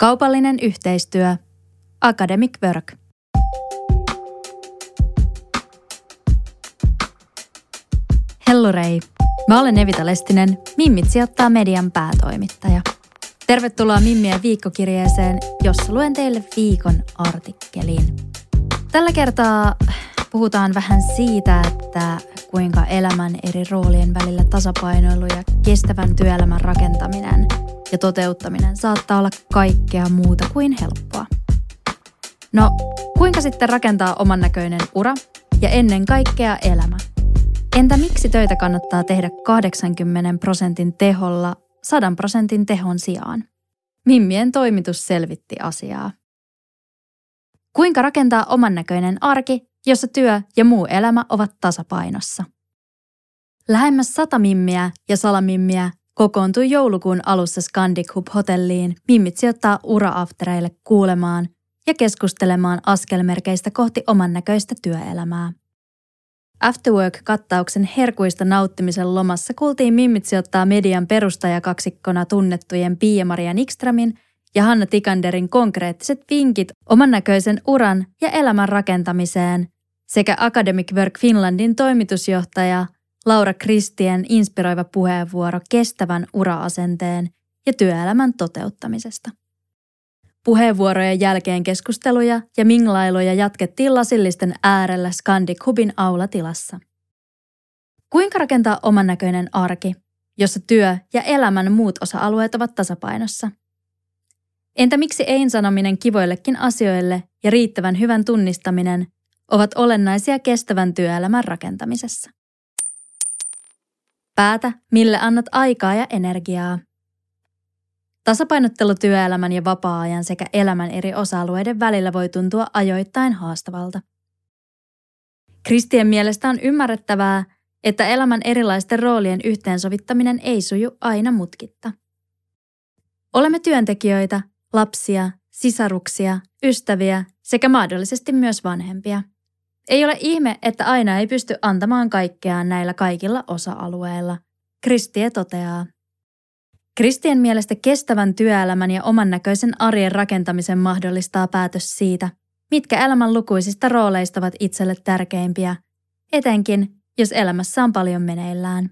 Kaupallinen yhteistyö. Academic Work. Hello Rei. Mä olen Evita Lestinen, Mimmit sijoittaa median päätoimittaja. Tervetuloa Mimmien viikkokirjeeseen, jossa luen teille viikon artikkelin. Tällä kertaa puhutaan vähän siitä, että kuinka elämän eri roolien välillä tasapainoilu ja kestävän työelämän rakentaminen ja toteuttaminen saattaa olla kaikkea muuta kuin helppoa. No, kuinka sitten rakentaa oman näköinen ura ja ennen kaikkea elämä? Entä miksi töitä kannattaa tehdä 80 prosentin teholla 100 prosentin tehon sijaan? Mimmien toimitus selvitti asiaa. Kuinka rakentaa oman näköinen arki, jossa työ ja muu elämä ovat tasapainossa? Lähemmäs sata mimmiä ja salamimmiä kokoontui joulukuun alussa Scandic Hub-hotelliin Mimmit sijoittaa ura-aftereille kuulemaan ja keskustelemaan askelmerkeistä kohti oman näköistä työelämää. Afterwork-kattauksen herkuista nauttimisen lomassa kuultiin Mimmit sijoittaa median perustajakaksikkona tunnettujen Pia-Maria Nikstramin ja Hanna Tikanderin konkreettiset vinkit oman näköisen uran ja elämän rakentamiseen sekä Academic Work Finlandin toimitusjohtaja Laura Kristien inspiroiva puheenvuoro kestävän uraasenteen ja työelämän toteuttamisesta. Puheenvuorojen jälkeen keskusteluja ja minglailuja jatkettiin lasillisten äärellä Scandic Hubin aulatilassa. Kuinka rakentaa oman näköinen arki, jossa työ ja elämän muut osa-alueet ovat tasapainossa? Entä miksi ei-sanominen kivoillekin asioille ja riittävän hyvän tunnistaminen ovat olennaisia kestävän työelämän rakentamisessa? Päätä, mille annat aikaa ja energiaa – Tasapainottelu työelämän ja vapaa-ajan sekä elämän eri osa-alueiden välillä voi tuntua ajoittain haastavalta. Kristien mielestä on ymmärrettävää, että elämän erilaisten roolien yhteensovittaminen ei suju aina mutkitta. Olemme työntekijöitä, lapsia, sisaruksia, ystäviä sekä mahdollisesti myös vanhempia. Ei ole ihme, että aina ei pysty antamaan kaikkeaan näillä kaikilla osa-alueilla, Kristie toteaa. Kristien mielestä kestävän työelämän ja oman näköisen arjen rakentamisen mahdollistaa päätös siitä, mitkä elämän lukuisista rooleista ovat itselle tärkeimpiä, etenkin jos elämässä on paljon meneillään.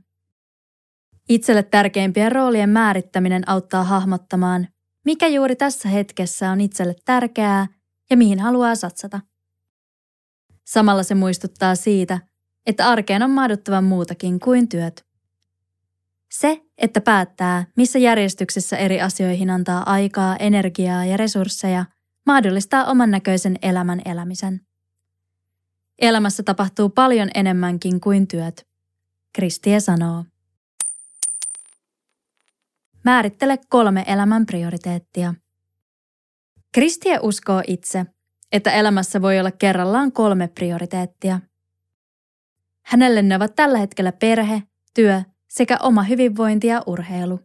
Itselle tärkeimpien roolien määrittäminen auttaa hahmottamaan, mikä juuri tässä hetkessä on itselle tärkeää ja mihin haluaa satsata. Samalla se muistuttaa siitä, että arkeen on mahduttava muutakin kuin työt. Se, että päättää, missä järjestyksessä eri asioihin antaa aikaa, energiaa ja resursseja, mahdollistaa oman näköisen elämän elämisen. Elämässä tapahtuu paljon enemmänkin kuin työt, Kristie sanoo. Määrittele kolme elämän prioriteettia. Kristie uskoo itse, että elämässä voi olla kerrallaan kolme prioriteettia. Hänelle ne ovat tällä hetkellä perhe, työ sekä oma hyvinvointi ja urheilu.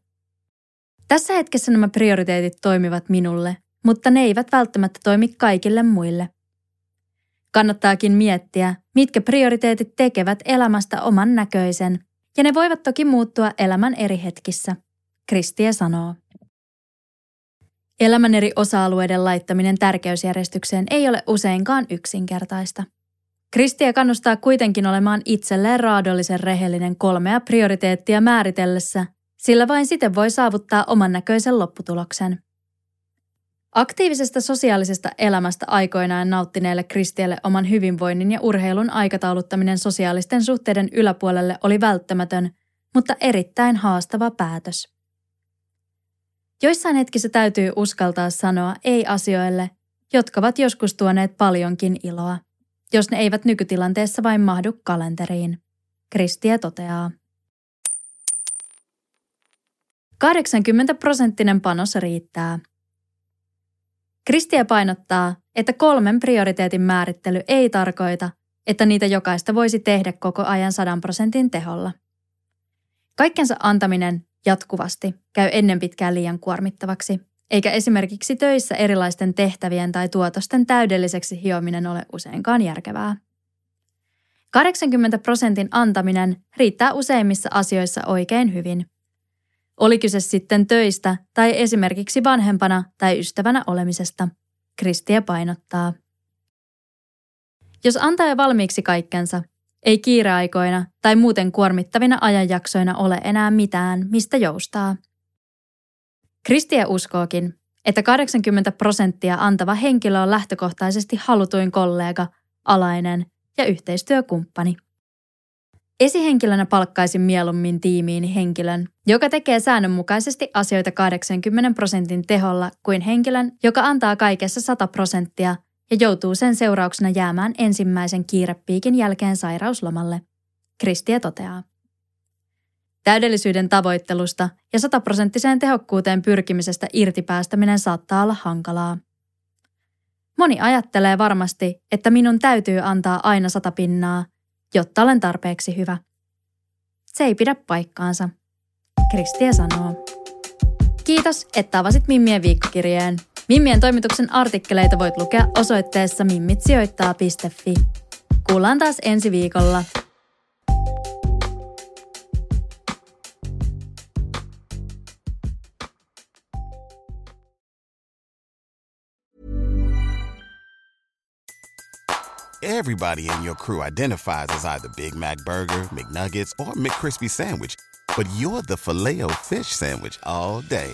Tässä hetkessä nämä prioriteetit toimivat minulle, mutta ne eivät välttämättä toimi kaikille muille. Kannattaakin miettiä, mitkä prioriteetit tekevät elämästä oman näköisen, ja ne voivat toki muuttua elämän eri hetkissä, Kristie sanoo. Elämän eri osa-alueiden laittaminen tärkeysjärjestykseen ei ole useinkaan yksinkertaista. Kristia kannustaa kuitenkin olemaan itselleen raadollisen rehellinen kolmea prioriteettia määritellessä, sillä vain siten voi saavuttaa oman näköisen lopputuloksen. Aktiivisesta sosiaalisesta elämästä aikoinaan nauttineelle Kristielle oman hyvinvoinnin ja urheilun aikatauluttaminen sosiaalisten suhteiden yläpuolelle oli välttämätön, mutta erittäin haastava päätös. Joissain hetkissä täytyy uskaltaa sanoa ei asioille, jotka ovat joskus tuoneet paljonkin iloa jos ne eivät nykytilanteessa vain mahdu kalenteriin. Kristia toteaa. 80 prosenttinen panos riittää. Kristia painottaa, että kolmen prioriteetin määrittely ei tarkoita, että niitä jokaista voisi tehdä koko ajan 100 prosentin teholla. Kaikkensa antaminen jatkuvasti käy ennen pitkään liian kuormittavaksi, eikä esimerkiksi töissä erilaisten tehtävien tai tuotosten täydelliseksi hiominen ole useinkaan järkevää. 80 prosentin antaminen riittää useimmissa asioissa oikein hyvin. Oli kyse sitten töistä tai esimerkiksi vanhempana tai ystävänä olemisesta, Kristiä painottaa. Jos antaa jo valmiiksi kaikkensa, ei kiireaikoina tai muuten kuormittavina ajanjaksoina ole enää mitään, mistä joustaa. Kristiä uskookin, että 80 prosenttia antava henkilö on lähtökohtaisesti halutuin kollega, alainen ja yhteistyökumppani. Esihenkilönä palkkaisin mieluummin tiimiin henkilön, joka tekee säännönmukaisesti asioita 80 prosentin teholla kuin henkilön, joka antaa kaikessa 100 prosenttia ja joutuu sen seurauksena jäämään ensimmäisen kiirepiikin jälkeen sairauslomalle. Kristiä toteaa. Täydellisyyden tavoittelusta ja sataprosenttiseen tehokkuuteen pyrkimisestä irtipäästäminen saattaa olla hankalaa. Moni ajattelee varmasti, että minun täytyy antaa aina sata pinnaa, jotta olen tarpeeksi hyvä. Se ei pidä paikkaansa, Kristiä sanoo. Kiitos, että avasit Mimmien viikkokirjeen. Mimmien toimituksen artikkeleita voit lukea osoitteessa mimmitsijoittaa.fi. Kuullaan taas ensi viikolla. Everybody in your crew identifies as either Big Mac Burger, McNuggets, or McCrispy Sandwich. But you're the filet fish Sandwich all day.